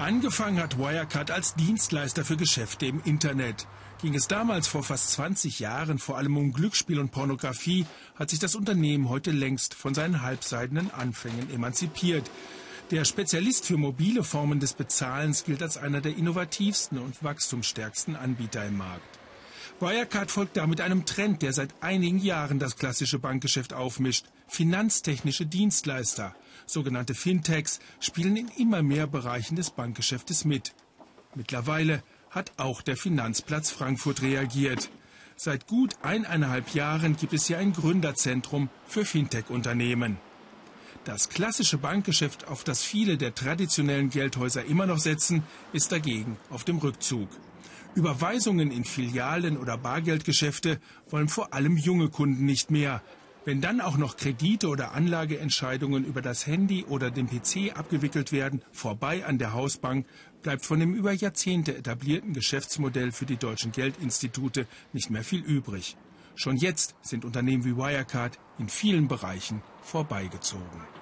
Angefangen hat Wirecard als Dienstleister für Geschäfte im Internet. Ging es damals vor fast 20 Jahren vor allem um Glücksspiel und Pornografie, hat sich das Unternehmen heute längst von seinen halbseidenen Anfängen emanzipiert. Der Spezialist für mobile Formen des Bezahlens gilt als einer der innovativsten und wachstumsstärksten Anbieter im Markt. Wirecard folgt damit einem Trend, der seit einigen Jahren das klassische Bankgeschäft aufmischt. Finanztechnische Dienstleister, sogenannte Fintechs, spielen in immer mehr Bereichen des Bankgeschäftes mit. Mittlerweile hat auch der Finanzplatz Frankfurt reagiert. Seit gut eineinhalb Jahren gibt es hier ein Gründerzentrum für Fintech-Unternehmen. Das klassische Bankgeschäft, auf das viele der traditionellen Geldhäuser immer noch setzen, ist dagegen auf dem Rückzug. Überweisungen in Filialen oder Bargeldgeschäfte wollen vor allem junge Kunden nicht mehr. Wenn dann auch noch Kredite oder Anlageentscheidungen über das Handy oder den PC abgewickelt werden, vorbei an der Hausbank, bleibt von dem über Jahrzehnte etablierten Geschäftsmodell für die deutschen Geldinstitute nicht mehr viel übrig. Schon jetzt sind Unternehmen wie Wirecard in vielen Bereichen vorbeigezogen.